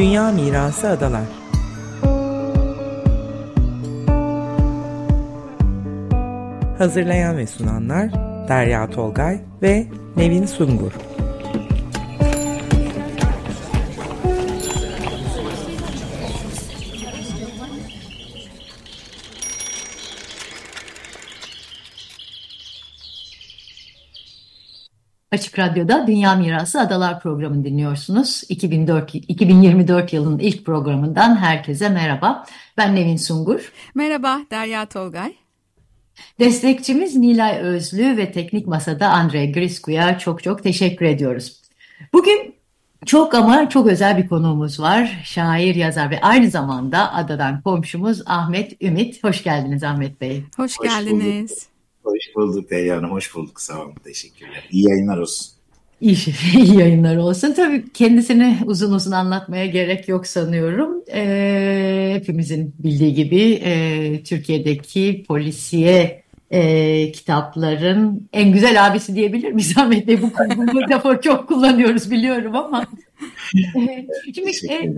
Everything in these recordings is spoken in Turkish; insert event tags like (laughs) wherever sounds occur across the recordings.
Dünya Mirası Adalar. Hazırlayan ve sunanlar Derya Tolgay ve Nevin Sungur Açık Radyo'da Dünya Mirası Adalar programını dinliyorsunuz. 2004, 2024 yılının ilk programından herkese merhaba. Ben Nevin Sungur. Merhaba Derya Tolgay. Destekçimiz Nilay Özlü ve Teknik Masa'da Andre Grisku'ya çok çok teşekkür ediyoruz. Bugün çok ama çok özel bir konuğumuz var. Şair, yazar ve aynı zamanda adadan komşumuz Ahmet Ümit. Hoş geldiniz Ahmet Bey. Hoş, hoş geldiniz. Bulduk. Hoş bulduk Derya Hanım, hoş bulduk. Sağ olun, teşekkürler. İyi yayınlar olsun. İyi, (laughs) iyi yayınlar olsun. Tabii kendisini uzun uzun anlatmaya gerek yok sanıyorum. E, hepimizin bildiği gibi e, Türkiye'deki polisiye e, kitapların en güzel abisi diyebilir miyiz (laughs) Ahmet Bey? Bu, bu metafor çok kullanıyoruz biliyorum ama. (laughs) Şimdi e,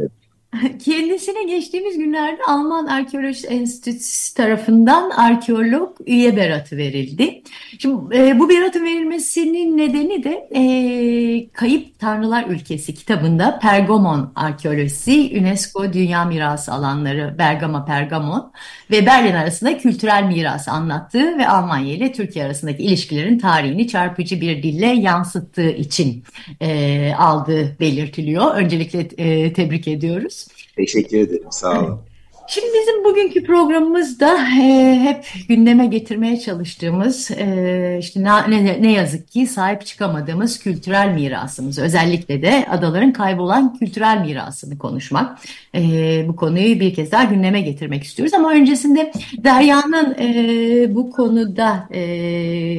(laughs) Kendisine geçtiğimiz günlerde Alman Arkeoloji Enstitüsü tarafından arkeolog üye beratı verildi. Şimdi e, bu beratın verilmesinin nedeni de e, Kayıp Tanrılar Ülkesi kitabında Pergamon arkeolojisi, UNESCO Dünya Mirası alanları Bergama Pergamon ve Berlin arasında kültürel mirası anlattığı ve Almanya ile Türkiye arasındaki ilişkilerin tarihini çarpıcı bir dille yansıttığı için e, aldığı belirtiliyor. Öncelikle e, tebrik ediyoruz. Teşekkür ederim. Sağ olun. Şimdi bizim bugünkü programımızda e, hep gündeme getirmeye çalıştığımız e, işte ne, ne yazık ki sahip çıkamadığımız kültürel mirasımız özellikle de adaların kaybolan kültürel mirasını konuşmak. E, bu konuyu bir kez daha gündeme getirmek istiyoruz ama öncesinde Derya'nın e, bu konuda e,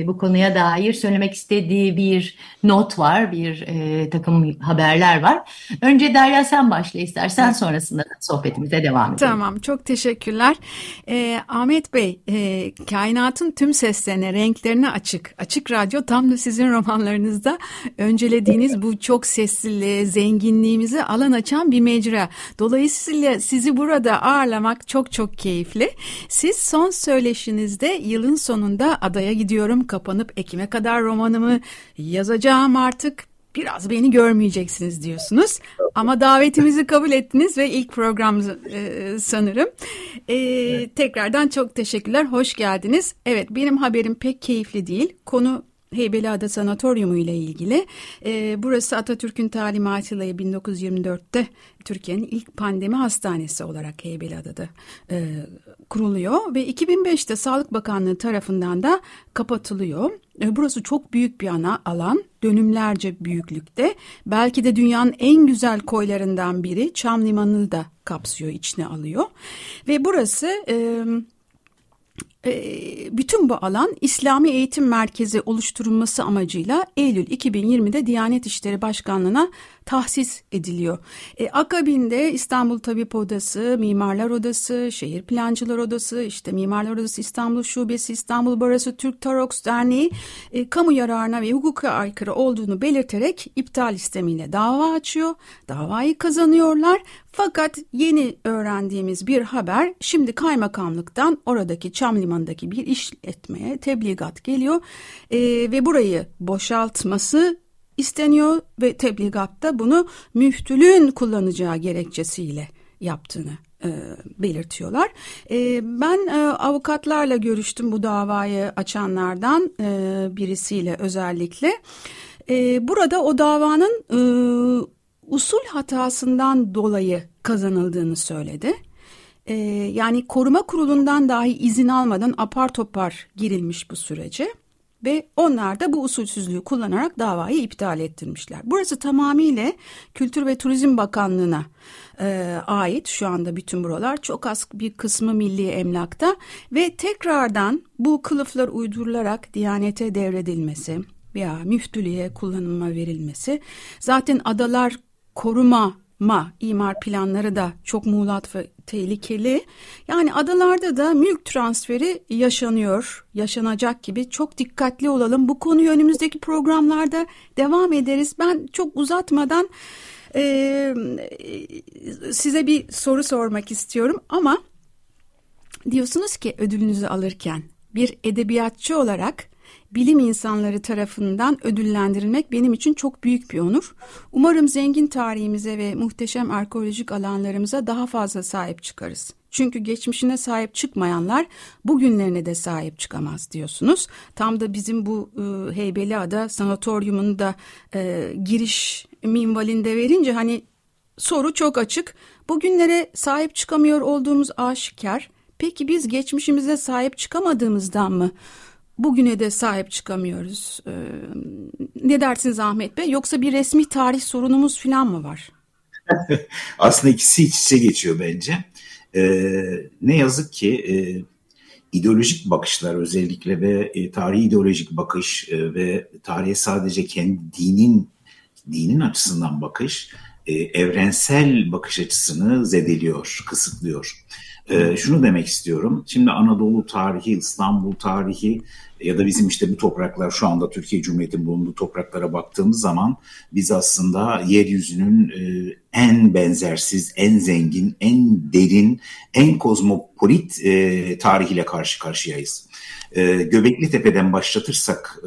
bu konuya dair söylemek istediği bir not var, bir e, takım haberler var. Önce Derya sen başla istersen sonrasında sohbetimize devam edelim. Tamam çok teşekkürler. Ee, Ahmet Bey, e, kainatın tüm seslerine, renklerine açık. Açık Radyo tam da sizin romanlarınızda öncelediğiniz bu çok sesliliğe, zenginliğimize alan açan bir mecra. Dolayısıyla sizi burada ağırlamak çok çok keyifli. Siz son söyleşinizde yılın sonunda adaya gidiyorum, kapanıp Ekim'e kadar romanımı yazacağım artık biraz beni görmeyeceksiniz diyorsunuz. Ama davetimizi kabul ettiniz ve ilk program e, sanırım. E, evet. Tekrardan çok teşekkürler, hoş geldiniz. Evet benim haberim pek keyifli değil. Konu Heybeliada Sanatoryumu ile ilgili. E, burası Atatürk'ün talimatıyla 1924'te Türkiye'nin ilk pandemi hastanesi olarak Heybeliada'da e, kuruluyor ve 2005'te Sağlık Bakanlığı tarafından da kapatılıyor. E, burası çok büyük bir ana alan, dönümlerce büyüklükte. Belki de dünyanın en güzel koylarından biri Çam Limanı'nı da kapsıyor, içine alıyor. Ve burası... E, bütün bu alan İslami Eğitim Merkezi oluşturulması amacıyla Eylül 2020'de Diyanet İşleri Başkanlığı'na tahsis ediliyor. E, akabinde İstanbul Tabip Odası, Mimarlar Odası, Şehir Plancılar Odası, işte Mimarlar Odası İstanbul Şubesi, İstanbul Barası Türk Taroks Derneği e, kamu yararına ve hukuka aykırı olduğunu belirterek iptal istemiyle dava açıyor. Davayı kazanıyorlar. Fakat yeni öğrendiğimiz bir haber şimdi kaymakamlıktan oradaki Çam Limanı'ndaki bir işletmeye tebligat geliyor e, ve burayı boşaltması isteniyor ve tebligatta bunu müftülüğün kullanacağı gerekçesiyle yaptığını e, belirtiyorlar. E, ben e, avukatlarla görüştüm bu davayı açanlardan e, birisiyle özellikle. E, burada o davanın e, usul hatasından dolayı kazanıldığını söyledi. E, yani koruma kurulundan dahi izin almadan apar topar girilmiş bu sürece ve onlar da bu usulsüzlüğü kullanarak davayı iptal ettirmişler. Burası tamamıyla Kültür ve Turizm Bakanlığı'na e, ait şu anda bütün buralar çok az bir kısmı milli emlakta ve tekrardan bu kılıflar uydurularak Diyanete devredilmesi veya müftülüğe kullanıma verilmesi zaten adalar koruma ma imar planları da çok muğlak ve tehlikeli. Yani adalarda da mülk transferi yaşanıyor, yaşanacak gibi. Çok dikkatli olalım. Bu konuyu önümüzdeki programlarda devam ederiz. Ben çok uzatmadan e, size bir soru sormak istiyorum ama diyorsunuz ki ödülünüzü alırken bir edebiyatçı olarak bilim insanları tarafından ödüllendirilmek benim için çok büyük bir onur. Umarım zengin tarihimize ve muhteşem arkeolojik alanlarımıza daha fazla sahip çıkarız. Çünkü geçmişine sahip çıkmayanlar bugünlerine de sahip çıkamaz diyorsunuz. Tam da bizim bu e, Heybeliada sanatoryumun da e, giriş minvalinde verince hani soru çok açık. Bugünlere sahip çıkamıyor olduğumuz aşikar. Peki biz geçmişimize sahip çıkamadığımızdan mı bugüne de sahip çıkamıyoruz. Ee, ne dersiniz Ahmet Bey? Yoksa bir resmi tarih sorunumuz falan mı var? (laughs) Aslında ikisi iç içe geçiyor bence. Ee, ne yazık ki e, ideolojik bakışlar özellikle ve e, tarihi ideolojik bakış e, ve tarihe sadece kendi dinin dinin açısından bakış e, evrensel bakış açısını zedeliyor, kısıtlıyor. E, şunu demek istiyorum. Şimdi Anadolu tarihi, İstanbul tarihi ya da bizim işte bu topraklar şu anda Türkiye Cumhuriyeti'nin bulunduğu topraklara baktığımız zaman biz aslında yeryüzünün e, en benzersiz, en zengin, en derin, en kozmopolit e, tarihiyle karşı karşıyayız. E, Göbekli Tepe'den başlatırsak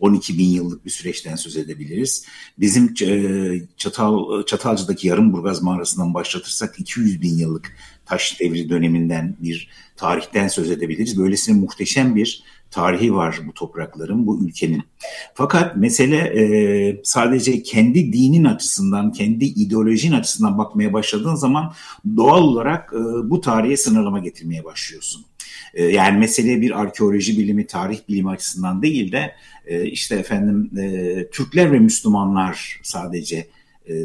12 bin yıllık bir süreçten söz edebiliriz. Bizim e, Çatal Çatalca'daki Yarımburgaz mağarasından başlatırsak 200 bin yıllık taş devri döneminden bir tarihten söz edebiliriz. Böylesine muhteşem bir tarihi var bu toprakların, bu ülkenin. Fakat mesele e, sadece kendi dinin açısından, kendi ideolojin açısından bakmaya başladığın zaman doğal olarak e, bu tarihe sınırlama getirmeye başlıyorsun. E, yani mesele bir arkeoloji bilimi, tarih bilimi açısından değil de e, işte efendim e, Türkler ve Müslümanlar sadece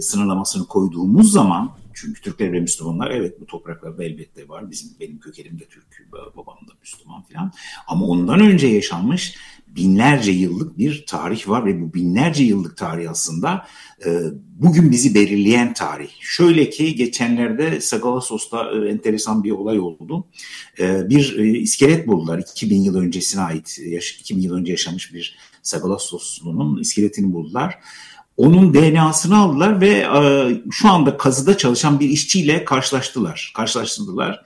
sınırlamasını koyduğumuz zaman çünkü Türkler ve Müslümanlar evet bu topraklarda elbette var. Bizim benim kökenim de Türk, babam da Müslüman falan. Ama ondan önce yaşanmış binlerce yıllık bir tarih var ve bu binlerce yıllık tarih aslında e, bugün bizi belirleyen tarih. Şöyle ki geçenlerde Sagalassos'ta e, enteresan bir olay oldu. E, bir e, iskelet buldular 2000 yıl öncesine ait, yaş, 2000 yıl önce yaşamış bir Sagalassoslu'nun iskeletini buldular. Onun DNA'sını aldılar ve e, şu anda kazıda çalışan bir işçiyle karşılaştılar, karşılaştırdılar.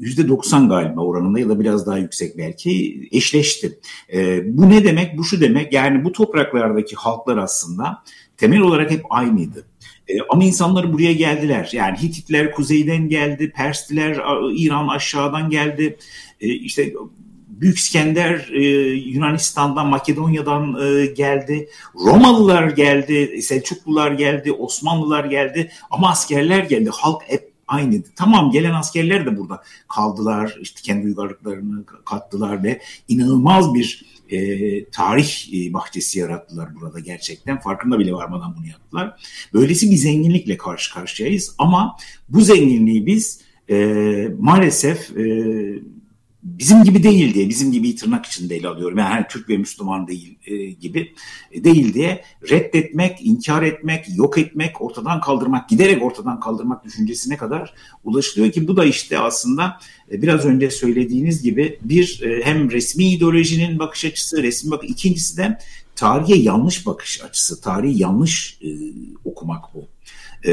%90 galiba oranında ya da biraz daha yüksek belki eşleşti. E, bu ne demek? Bu şu demek yani bu topraklardaki halklar aslında temel olarak hep aynıydı. E, ama insanlar buraya geldiler. Yani Hititler kuzeyden geldi, Persliler İran aşağıdan geldi. E, işte Büyük İskender e, Yunanistan'dan, Makedonya'dan e, geldi. Romalılar geldi, Selçuklular geldi, Osmanlılar geldi ama askerler geldi. Halk hep aynıydı. Tamam gelen askerler de burada kaldılar, işte kendi uygarlıklarını kattılar ve inanılmaz bir e, tarih e, bahçesi yarattılar burada gerçekten. Farkında bile varmadan bunu yaptılar. Böylesi bir zenginlikle karşı karşıyayız ama bu zenginliği biz e, maalesef e, bizim gibi değil diye, bizim gibi tırnak içinde ele alıyorum. Yani Türk ve Müslüman değil e, gibi e, değil diye reddetmek, inkar etmek, yok etmek, ortadan kaldırmak, giderek ortadan kaldırmak düşüncesine kadar ulaşılıyor ki bu da işte aslında e, biraz önce söylediğiniz gibi bir e, hem resmi ideolojinin bakış açısı, resmi bakış, ikincisi de tarihe yanlış bakış açısı, tarihi yanlış e, okumak bu. Ee,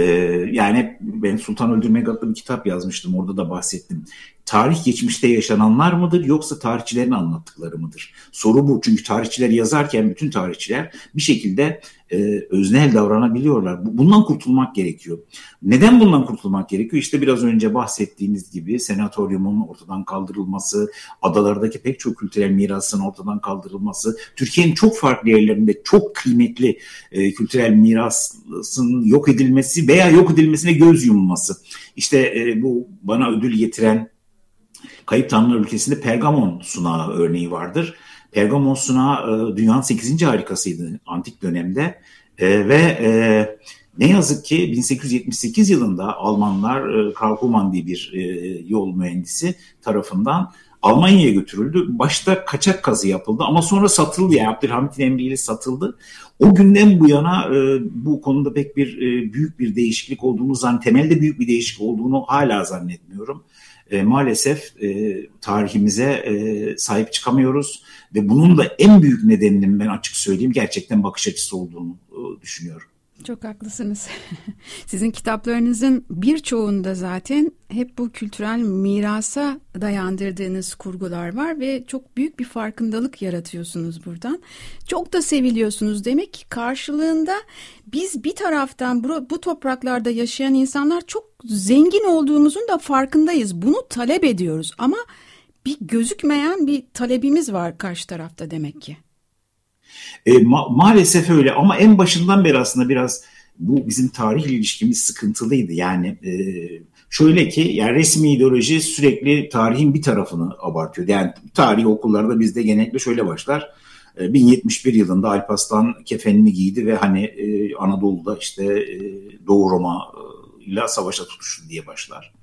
yani ben Sultan Öldürmek adlı bir kitap yazmıştım. Orada da bahsettim tarih geçmişte yaşananlar mıdır yoksa tarihçilerin anlattıkları mıdır? Soru bu. Çünkü tarihçiler yazarken bütün tarihçiler bir şekilde e, öznel davranabiliyorlar. Bundan kurtulmak gerekiyor. Neden bundan kurtulmak gerekiyor? İşte biraz önce bahsettiğiniz gibi senatoryumun ortadan kaldırılması, adalardaki pek çok kültürel mirasın ortadan kaldırılması, Türkiye'nin çok farklı yerlerinde çok kıymetli e, kültürel mirasın yok edilmesi veya yok edilmesine göz yumulması. İşte e, bu bana ödül getiren Kayıp Tanrılar ülkesinde Pergamon sunağı örneği vardır. Pergamon sunağı e, dünyanın 8. harikasıydı antik dönemde e, ve e, ne yazık ki 1878 yılında Almanlar e, Karl Humann diye bir e, yol mühendisi tarafından Almanya'ya götürüldü. Başta kaçak kazı yapıldı ama sonra satıldı yani Abdülhamit'in emriyle satıldı. O günden bu yana e, bu konuda pek bir e, büyük bir değişiklik olduğunu zan temelde büyük bir değişiklik olduğunu hala zannetmiyorum. E, maalesef e, tarihimize e, sahip çıkamıyoruz ve bunun da en büyük nedeninin ben açık söyleyeyim gerçekten bakış açısı olduğunu e, düşünüyorum. Çok haklısınız. (laughs) Sizin kitaplarınızın birçoğunda zaten hep bu kültürel mirasa dayandırdığınız kurgular var ve çok büyük bir farkındalık yaratıyorsunuz buradan. Çok da seviliyorsunuz demek ki karşılığında biz bir taraftan bu, bu topraklarda yaşayan insanlar çok zengin olduğumuzun da farkındayız. Bunu talep ediyoruz ama bir gözükmeyen bir talebimiz var karşı tarafta demek ki. E, ma maalesef öyle ama en başından beri aslında biraz bu bizim tarih ilişkimiz sıkıntılıydı. Yani e, şöyle ki yani resmi ideoloji sürekli tarihin bir tarafını abartıyor. Yani tarih okullarda bizde genellikle şöyle başlar. 1071 yılında Alparslan kefenini giydi ve hani e, Anadolu'da işte e, Doğu Roma ile savaşa tutuştu diye başlar.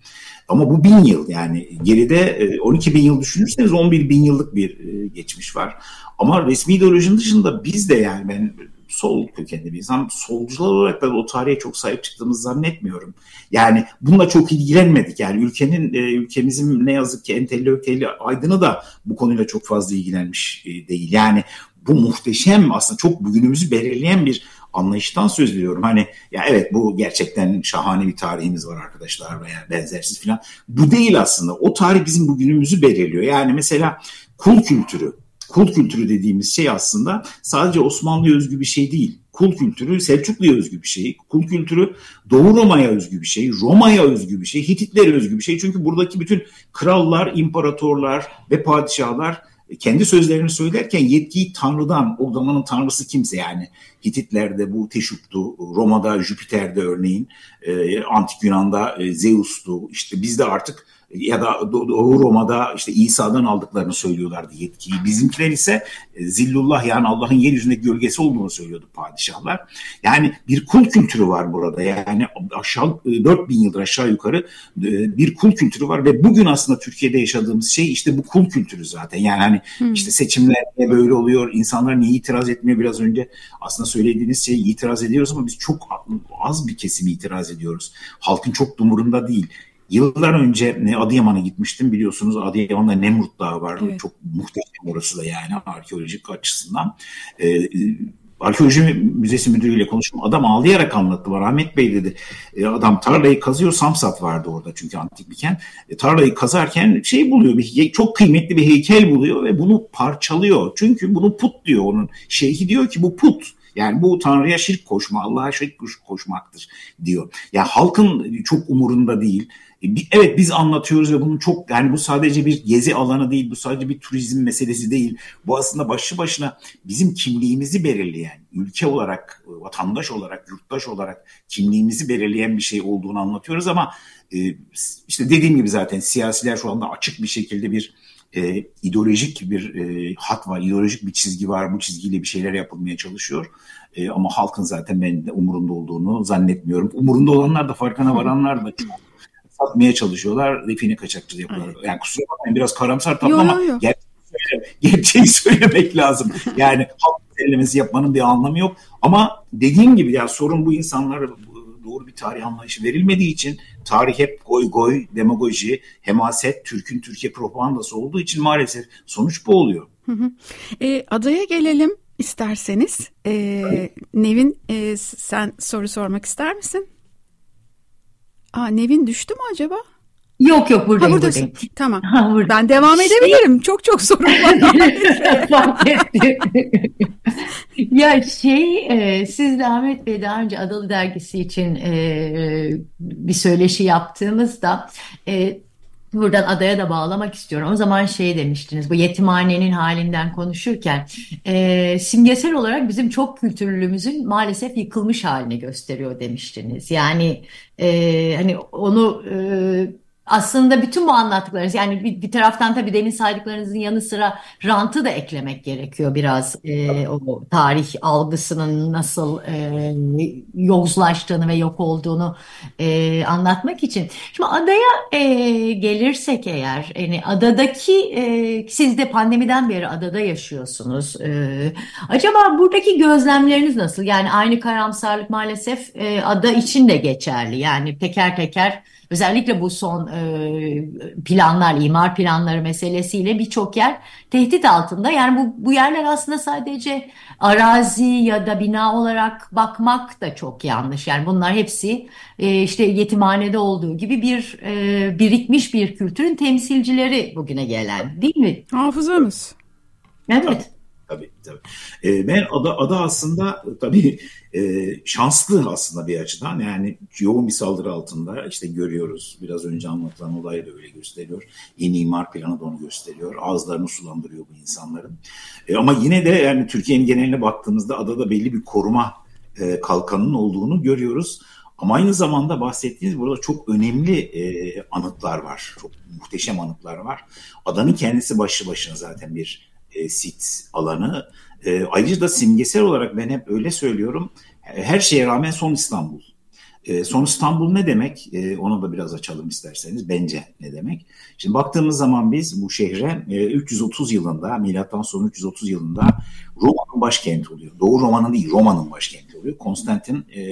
Ama bu bin yıl yani geride 12 bin yıl düşünürseniz 11 bin yıllık bir geçmiş var. Ama resmi ideolojinin dışında biz de yani ben sol kökenli bir insan. Solcular olarak da o tarihe çok sahip çıktığımızı zannetmiyorum. Yani bununla çok ilgilenmedik. Yani ülkenin, e, ülkemizin ne yazık ki entelektüeli aydını da bu konuyla çok fazla ilgilenmiş e, değil. Yani bu muhteşem aslında çok bugünümüzü belirleyen bir anlayıştan söz ediyorum. Hani ya evet bu gerçekten şahane bir tarihimiz var arkadaşlar veya benzersiz falan. Bu değil aslında. O tarih bizim bugünümüzü belirliyor. Yani mesela kul kültürü Kul kültürü dediğimiz şey aslında sadece Osmanlı'ya özgü bir şey değil. Kul kültürü Selçuklu'ya özgü bir şey. Kul kültürü Doğu Roma'ya özgü bir şey. Roma'ya özgü bir şey. Hititlere özgü bir şey. Çünkü buradaki bütün krallar, imparatorlar ve padişahlar kendi sözlerini söylerken yetkiyi Tanrı'dan, o zamanın Tanrısı kimse yani Hititlerde bu Teşuk'tu, Roma'da Jüpiter'de örneğin, e, Antik Yunan'da e, Zeus'tu, işte bizde artık ya da Doğu Roma'da işte İsa'dan aldıklarını söylüyorlardı yetkiyi. Bizimkiler ise e, zillullah yani Allah'ın yeryüzündeki gölgesi olduğunu söylüyordu padişahlar. Yani bir kul kültürü var burada. Yani aşağı 4000 e, yıldır aşağı yukarı e, bir kul kültürü var ve bugün aslında Türkiye'de yaşadığımız şey işte bu kul kültürü zaten. Yani hani hmm. işte seçimler böyle oluyor? İnsanlar niye itiraz etmiyor? Biraz önce aslında söylediğiniz şey itiraz ediyoruz ama biz çok az bir kesim itiraz ediyoruz. Halkın çok dumurunda değil. Yıllar önce Adıyaman'a gitmiştim biliyorsunuz Adıyaman'da Nemrut Dağı var. Evet. Çok muhteşem orası da yani arkeolojik açısından. Ee, Arkeoloji Müzesi müdürüyle konuştum. Adam ağlayarak anlattı bana. Ahmet Bey dedi. E, adam tarlayı kazıyor. Samsat vardı orada çünkü antik bir kent. E, tarlayı kazarken şey buluyor. Bir, çok kıymetli bir heykel buluyor ve bunu parçalıyor. Çünkü bunu put diyor onun. Şeyhi diyor ki bu put. Yani bu Tanrı'ya şirk koşma, Allah'a şirk koşmaktır diyor. Ya yani halkın çok umurunda değil. E, evet biz anlatıyoruz ve bunun çok yani bu sadece bir gezi alanı değil, bu sadece bir turizm meselesi değil. Bu aslında başlı başına bizim kimliğimizi belirleyen, ülke olarak, vatandaş olarak, yurttaş olarak kimliğimizi belirleyen bir şey olduğunu anlatıyoruz ama e, işte dediğim gibi zaten siyasiler şu anda açık bir şekilde bir e, ideolojik bir e, hat var, ideolojik bir çizgi var. Bu çizgiyle bir şeyler yapılmaya çalışıyor. E, ama halkın zaten ben de umurunda olduğunu zannetmiyorum. Umurunda olanlar da farkına varanlar da çok satmaya çalışıyorlar. Define kaçakçılığı yapıyorlar. Evet. Yani kusura bakmayın biraz karamsar tatlı ama yo, (laughs) gerçeği söylemek lazım. Yani halk belirlemesi yapmanın bir anlamı yok. Ama dediğim gibi ya sorun bu insanlara doğru bir tarih anlayışı verilmediği için tarih hep goy goy, demagoji, hemaset, Türk'ün Türkiye propagandası olduğu için maalesef sonuç bu oluyor. Hı hı. E, adaya gelelim isterseniz. E, Nevin e, sen soru sormak ister misin? Aa, Nevin düştü mü acaba? Yok yok buradayım. Ha, buradasın. buradayım. Tamam. Ha, burada. Ben devam şey... edebilirim. Çok çok sorun var. (laughs) Fark ya şey e, siz de Ahmet Bey daha önce Adalı Dergisi için e, bir söyleşi yaptığımızda e, Buradan adaya da bağlamak istiyorum. O zaman şey demiştiniz bu yetimhanenin halinden konuşurken e, simgesel olarak bizim çok kültürlülüğümüzün maalesef yıkılmış halini gösteriyor demiştiniz. Yani e, hani onu e, aslında bütün bu anlattıklarınız yani bir, bir taraftan tabii demin saydıklarınızın yanı sıra rantı da eklemek gerekiyor biraz e, o tarih algısının nasıl e, yozlaştığını ve yok olduğunu e, anlatmak için. Şimdi adaya e, gelirsek eğer yani adadaki e, siz de pandemiden beri adada yaşıyorsunuz. E, acaba buradaki gözlemleriniz nasıl? Yani aynı karamsarlık maalesef e, ada için de geçerli. Yani teker teker özellikle bu son e, planlar, imar planları meselesiyle birçok yer tehdit altında. Yani bu, bu yerler aslında sadece arazi ya da bina olarak bakmak da çok yanlış. Yani bunlar hepsi e, işte yetimhanede olduğu gibi bir e, birikmiş bir kültürün temsilcileri bugüne gelen değil mi? Hafızamız. Evet. Tabii tabii. E, ben ada, ada aslında tabii e, şanslı aslında bir açıdan. Yani yoğun bir saldırı altında işte görüyoruz. Biraz önce anlatılan olay da öyle gösteriyor. Yeni imar planı da onu gösteriyor. Ağızlarını sulandırıyor bu insanların. E, ama yine de yani Türkiye'nin geneline baktığımızda adada belli bir koruma e, kalkanının olduğunu görüyoruz. Ama aynı zamanda bahsettiğiniz burada çok önemli e, anıtlar var. Çok muhteşem anıtlar var. Adanın kendisi başlı başına zaten bir e, sit alanı. E, ayrıca da simgesel olarak ben hep öyle söylüyorum. Her şeye rağmen son İstanbul. E, son İstanbul ne demek? E, onu da biraz açalım isterseniz. Bence ne demek? Şimdi baktığımız zaman biz bu şehre e, 330 yılında, milattan sonra 330 yılında Roma'nın başkenti oluyor. Doğu Roma'nın değil, Roma'nın başkenti oluyor. Konstantin e,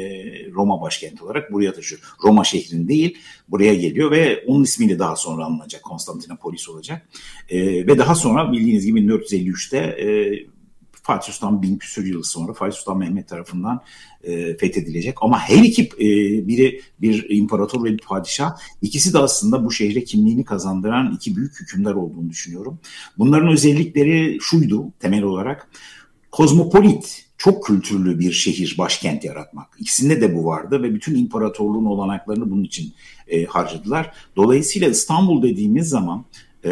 Roma başkenti olarak buraya taşıyor. Roma şehrin değil, buraya geliyor ve onun ismiyle daha sonra anılacak. Konstantinopolis olacak. E, ve daha sonra bildiğiniz gibi 1453'te e, Fatih Sultan bin küsur yıl sonra Fatih Sultan Mehmet tarafından e, fethedilecek. Ama her iki e, biri bir imparator ve bir padişah ikisi de aslında bu şehre kimliğini kazandıran iki büyük hükümdar olduğunu düşünüyorum. Bunların özellikleri şuydu temel olarak. Kozmopolit, çok kültürlü bir şehir, başkent yaratmak. İkisinde de bu vardı ve bütün imparatorluğun olanaklarını bunun için e, harcadılar. Dolayısıyla İstanbul dediğimiz zaman e,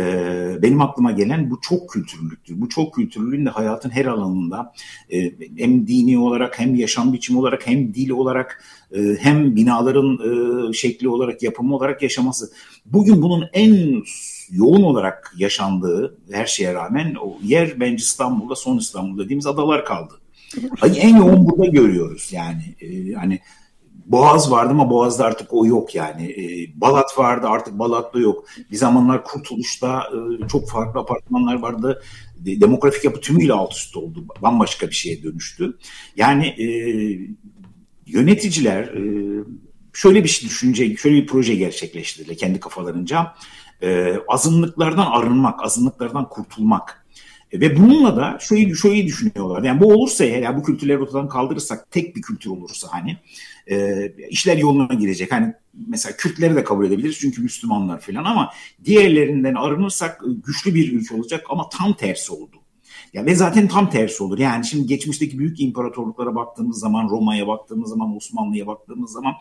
benim aklıma gelen bu çok kültürlülüktür. Bu çok kültürlülüğün de hayatın her alanında e, hem dini olarak hem yaşam biçimi olarak hem dil olarak e, hem binaların e, şekli olarak yapımı olarak yaşaması. Bugün bunun en yoğun olarak yaşandığı her şeye rağmen o yer bence İstanbul'da son İstanbul dediğimiz adalar kaldı. En yoğun burada görüyoruz yani. E, hani Boğaz vardı ama Boğaz'da artık o yok yani. E, Balat vardı artık Balat'ta yok. Bir zamanlar Kurtuluş'ta e, çok farklı apartmanlar vardı. De, demografik yapı tümüyle alt üst oldu. Bambaşka bir şeye dönüştü. Yani e, yöneticiler e, şöyle bir şey düşünce, şöyle bir proje gerçekleştirdiler kendi kafalarınca. E, azınlıklardan arınmak, azınlıklardan kurtulmak. E, ve bununla da şöyle, şöyle düşünüyorlar. Yani bu olursa eğer yani bu kültürleri ortadan kaldırırsak tek bir kültür olursa hani e, işler yoluna girecek. Hani mesela Kürtleri de kabul edebiliriz çünkü Müslümanlar falan ama diğerlerinden arınırsak güçlü bir ülke olacak ama tam tersi oldu. Ya ve zaten tam tersi olur. Yani şimdi geçmişteki büyük imparatorluklara baktığımız zaman, Roma'ya baktığımız zaman, Osmanlı'ya baktığımız zaman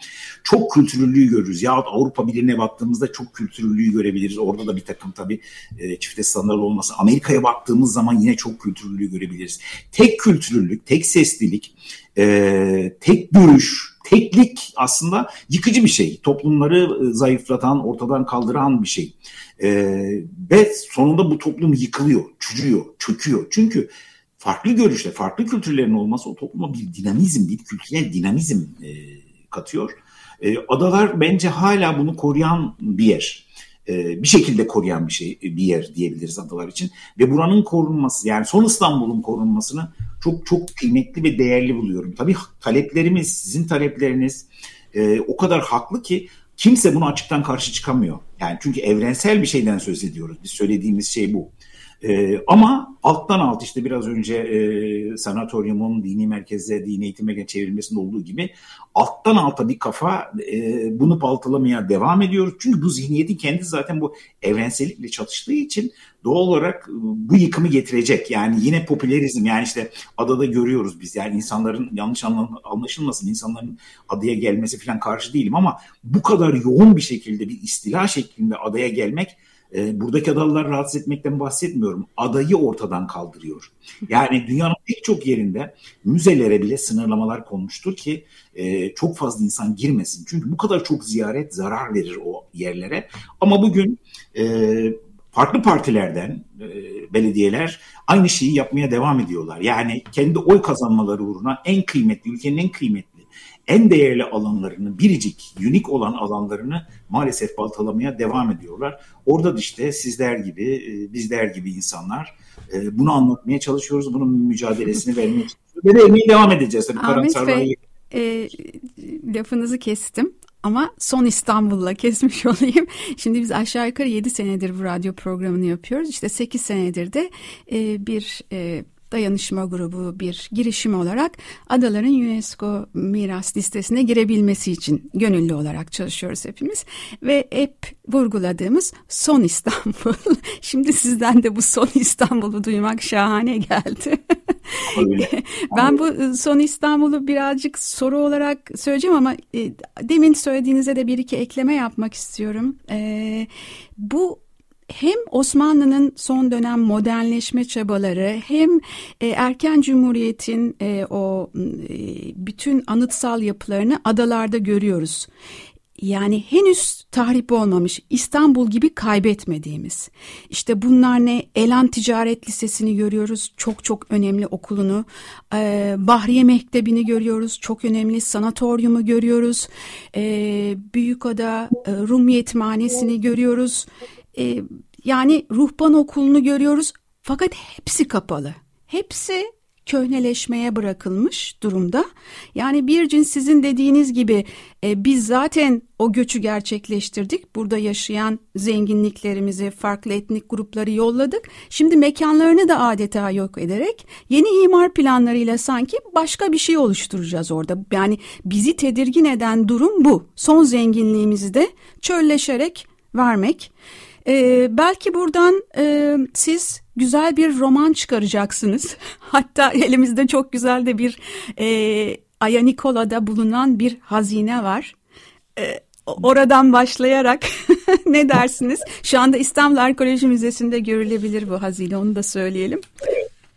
çok kültürlülüğü görürüz. Ya Avrupa Birliği'ne baktığımızda çok kültürlülüğü görebiliriz. Orada da bir takım tabii e, çifte standart olması. Amerika'ya baktığımız zaman yine çok kültürlülüğü görebiliriz. Tek kültürlülük, tek seslilik, e, tek görüş, teklik aslında yıkıcı bir şey. Toplumları e, zayıflatan, ortadan kaldıran bir şey. E, ve sonunda bu toplum yıkılıyor, çürüyor, çöküyor. Çünkü farklı görüşle, farklı kültürlerin olması o topluma bir dinamizm, bir kültürel dinamizm e, katıyor. E, adalar bence hala bunu koruyan bir yer. E, bir şekilde koruyan bir şey, bir yer diyebiliriz adalar için. Ve buranın korunması, yani son İstanbul'un korunmasını çok çok kıymetli ve değerli buluyorum. Tabii taleplerimiz, sizin talepleriniz e, o kadar haklı ki kimse buna açıktan karşı çıkamıyor. Yani çünkü evrensel bir şeyden söz ediyoruz. Biz söylediğimiz şey bu. E, ama alttan alt işte biraz önce e, sanatoryumun dini merkeze, dini eğitime çevrilmesinde olduğu gibi alttan alta bir kafa e, bunu baltalamaya devam ediyor. Çünkü bu zihniyetin kendi zaten bu evrensellikle çatıştığı için doğal olarak bu yıkımı getirecek. Yani yine popülerizm yani işte adada görüyoruz biz yani insanların yanlış anlaşılmasın insanların adaya gelmesi falan karşı değilim ama bu kadar yoğun bir şekilde bir istila şeklinde adaya gelmek e, buradaki adalılar rahatsız etmekten bahsetmiyorum. Adayı ortadan kaldırıyor. Yani (laughs) dünyanın pek çok yerinde müzelere bile sınırlamalar konmuştur ki e, çok fazla insan girmesin. Çünkü bu kadar çok ziyaret zarar verir o yerlere. Ama bugün e, farklı partilerden e, belediyeler aynı şeyi yapmaya devam ediyorlar. Yani kendi oy kazanmaları uğruna en kıymetli, ülkenin en kıymetli, en değerli alanlarını, biricik, unik olan alanlarını maalesef baltalamaya devam ediyorlar. Orada da işte sizler gibi, e, bizler gibi insanlar e, bunu anlatmaya çalışıyoruz. Bunun mücadelesini (laughs) vermeye çalışıyoruz. Ve vermeye devam edeceğiz. Tabii Ahmet Bey, e, lafınızı kestim. Ama son İstanbul'la kesmiş (laughs) olayım. Şimdi biz aşağı yukarı 7 senedir bu radyo programını yapıyoruz. İşte 8 senedir de e, bir e, dayanışma grubu bir girişim olarak adaların UNESCO miras listesine girebilmesi için gönüllü olarak çalışıyoruz hepimiz. Ve hep vurguladığımız son İstanbul. (laughs) Şimdi sizden de bu son İstanbul'u duymak şahane geldi. (laughs) ben bu son İstanbul'u birazcık soru olarak söyleyeceğim ama e, demin söylediğinize de bir iki ekleme yapmak istiyorum. E, bu hem Osmanlı'nın son dönem modernleşme çabaları hem e, erken cumhuriyetin e, o e, bütün anıtsal yapılarını adalarda görüyoruz. Yani henüz tahrip olmamış İstanbul gibi kaybetmediğimiz. İşte bunlar ne? Elan Ticaret Lisesi'ni görüyoruz. Çok çok önemli okulunu. Ee, Bahriye Mektebi'ni görüyoruz. Çok önemli sanatoryumu görüyoruz. Ee, Büyükada e, Rum Yetimhanesi'ni görüyoruz. E, yani ruhban okulunu görüyoruz fakat hepsi kapalı. Hepsi köhneleşmeye bırakılmış durumda. Yani bir cins sizin dediğiniz gibi e, biz zaten o göçü gerçekleştirdik. Burada yaşayan zenginliklerimizi, farklı etnik grupları yolladık. Şimdi mekanlarını da adeta yok ederek yeni imar planlarıyla sanki başka bir şey oluşturacağız orada. Yani bizi tedirgin eden durum bu. Son zenginliğimizi de çölleşerek vermek. Ee, belki buradan e, siz güzel bir roman çıkaracaksınız. (laughs) Hatta elimizde çok güzel de bir e, Aya Nikola'da bulunan bir hazine var. E, oradan başlayarak (laughs) ne dersiniz? Şu anda İstanbul Arkeoloji Müzesi'nde görülebilir bu hazine onu da söyleyelim.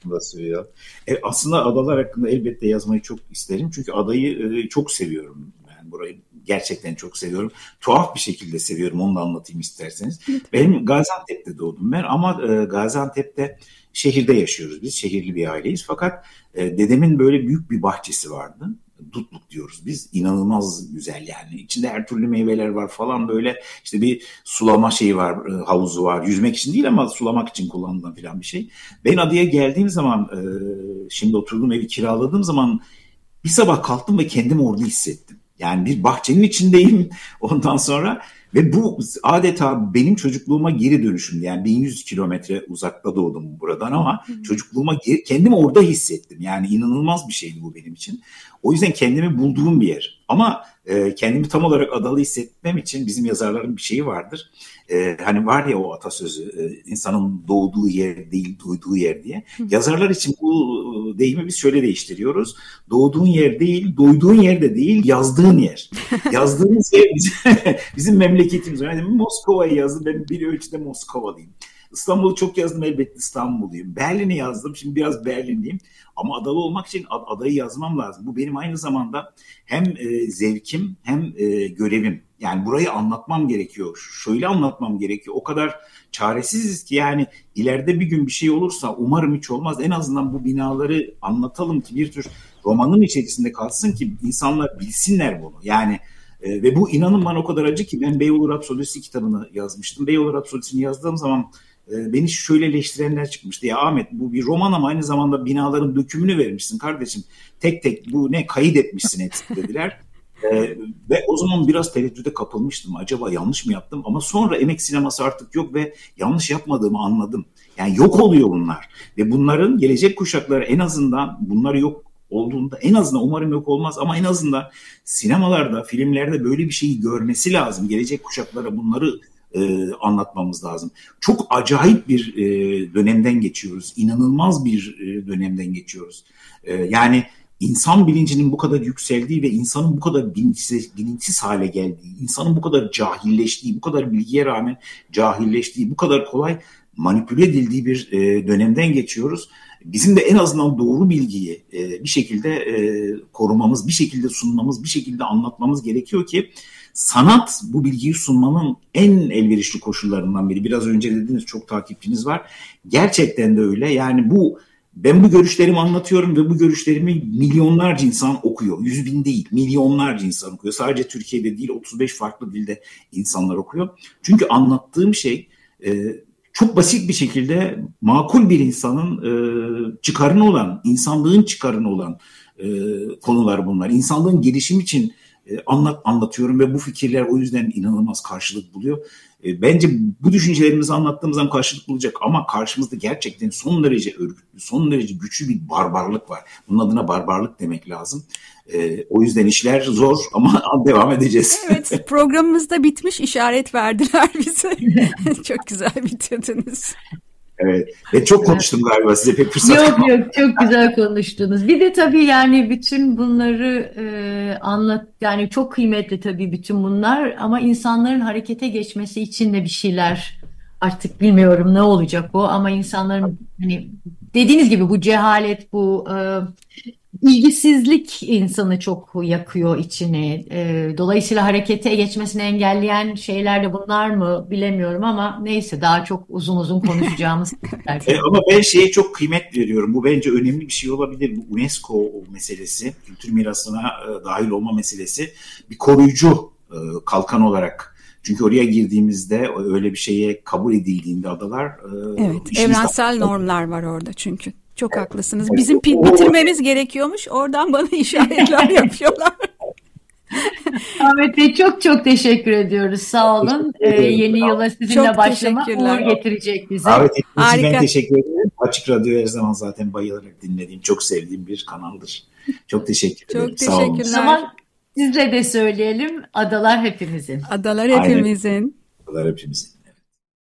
Nasıl ya? E, aslında adalar hakkında elbette yazmayı çok isterim. Çünkü adayı e, çok seviyorum. Yani burayı gerçekten çok seviyorum. Tuhaf bir şekilde seviyorum. Onu da anlatayım isterseniz. Benim Gaziantep'te doğdum ben ama e, Gaziantep'te şehirde yaşıyoruz biz. Şehirli bir aileyiz. Fakat e, dedemin böyle büyük bir bahçesi vardı. Dutluk diyoruz biz. İnanılmaz güzel yani. İçinde her türlü meyveler var falan böyle. İşte bir sulama şeyi var, e, havuzu var. Yüzmek için değil ama sulamak için kullanılan falan bir şey. Ben adaya geldiğim zaman, e, şimdi oturduğum evi kiraladığım zaman bir sabah kalktım ve kendimi orada hissettim. Yani bir bahçenin içindeyim (laughs) ondan sonra ve bu adeta benim çocukluğuma geri dönüşüm. Yani 1100 kilometre uzakta doğdum buradan ama çocukluğuma geri, kendimi orada hissettim. Yani inanılmaz bir şeydi bu benim için. O yüzden kendimi bulduğum bir yer. Ama e, kendimi tam olarak adalı hissetmem için bizim yazarların bir şeyi vardır. E, hani var ya o atasözü e, insanın doğduğu yer değil duyduğu yer diye. Yazarlar için bu e, deyimi biz şöyle değiştiriyoruz. Doğduğun yer değil, doyduğun yer de değil, yazdığın yer. (laughs) Yazdığımız yer bizim, (laughs) bizim memleketimiz. Yani Moskova'yı yazdım. Ben bir ölçüde Moskovalıyım. İstanbul'u çok yazdım elbette İstanbulluyum. Berlin'i yazdım. Şimdi biraz Berlinliyim. Ama adalı olmak için adayı yazmam lazım. Bu benim aynı zamanda hem e, zevkim hem e, görevim. Yani burayı anlatmam gerekiyor. Şöyle anlatmam gerekiyor. O kadar çaresiziz ki yani ileride bir gün bir şey olursa umarım hiç olmaz. En azından bu binaları anlatalım ki bir tür romanın içerisinde kalsın ki insanlar bilsinler bunu. Yani e, ve bu inanın bana o kadar acı ki ben Beyoğlu Rapsodisi kitabını yazmıştım. Beyoğlu Rapsodisi'ni yazdığım zaman beni şöyle eleştirenler çıkmıştı. Ya Ahmet bu bir roman ama aynı zamanda binaların dökümünü vermişsin kardeşim. Tek tek bu ne kayıt etmişsin hepsi dediler. (laughs) Ee, ve o zaman biraz tereddüde kapılmıştım. Acaba yanlış mı yaptım? Ama sonra emek sineması artık yok ve yanlış yapmadığımı anladım. Yani yok oluyor bunlar. Ve bunların gelecek kuşakları en azından bunları yok olduğunda en azından umarım yok olmaz ama en azından sinemalarda, filmlerde böyle bir şeyi görmesi lazım. Gelecek kuşaklara bunları e, anlatmamız lazım. Çok acayip bir e, dönemden geçiyoruz. İnanılmaz bir e, dönemden geçiyoruz. E, yani insan bilincinin bu kadar yükseldiği ve insanın bu kadar bilinçsiz, bilinçsiz hale geldiği, insanın bu kadar cahilleştiği, bu kadar bilgiye rağmen cahilleştiği, bu kadar kolay manipüle edildiği bir e, dönemden geçiyoruz. Bizim de en azından doğru bilgiyi e, bir şekilde e, korumamız, bir şekilde sunmamız, bir şekilde anlatmamız gerekiyor ki sanat bu bilgiyi sunmanın en elverişli koşullarından biri. Biraz önce dediğiniz çok takipçiniz var. Gerçekten de öyle. Yani bu ben bu görüşlerimi anlatıyorum ve bu görüşlerimi milyonlarca insan okuyor. Yüz bin değil, milyonlarca insan okuyor. Sadece Türkiye'de değil, 35 farklı dilde insanlar okuyor. Çünkü anlattığım şey e, çok basit bir şekilde makul bir insanın e, çıkarını olan, insanlığın çıkarını olan e, konular bunlar. İnsanlığın gelişim için anlat anlatıyorum ve bu fikirler o yüzden inanılmaz karşılık buluyor. E, bence bu düşüncelerimizi anlattığımız zaman karşılık bulacak ama karşımızda gerçekten son derece örgütlü, son derece güçlü bir barbarlık var. Bunun adına barbarlık demek lazım. E, o yüzden işler zor ama (laughs) devam edeceğiz. Evet programımızda bitmiş işaret verdiler bize. (laughs) Çok güzel bitirdiniz. Evet. Ve çok konuştum galiba size pek fırsat Yok yok çok güzel konuştunuz. Bir de tabii yani bütün bunları e, anlat yani çok kıymetli tabii bütün bunlar ama insanların harekete geçmesi için de bir şeyler artık bilmiyorum ne olacak bu ama insanların hani dediğiniz gibi bu cehalet bu e, ilgisizlik insanı çok yakıyor içini. E, dolayısıyla harekete geçmesini engelleyen şeyler de bunlar mı bilemiyorum ama neyse daha çok uzun uzun konuşacağımız. (laughs) e, ama ben şeye çok kıymet veriyorum. Bu bence önemli bir şey olabilir. Bu UNESCO meselesi, kültür mirasına e, dahil olma meselesi bir koruyucu e, kalkan olarak çünkü oraya girdiğimizde öyle bir şeye kabul edildiğinde adalar e, Evet, evrensel normlar var orada çünkü. Çok haklısınız. Bizim bitirmemiz gerekiyormuş. Oradan bana (laughs) işaretler yapıyorlar. Ahmet Bey çok çok teşekkür ediyoruz. Sağ olun. Ee, yeni yıla sizinle çok başlama uğur getirecek bize. Evet, ben teşekkür ederim. Açık Radyo her zaman zaten bayılarak dinlediğim, çok sevdiğim bir kanaldır. Çok teşekkür ederim. Çok teşekkürler. Sağ olun. Sizle de söyleyelim. Adalar hepimizin. Adalar hepimizin. Aynen. Adalar hepimizin.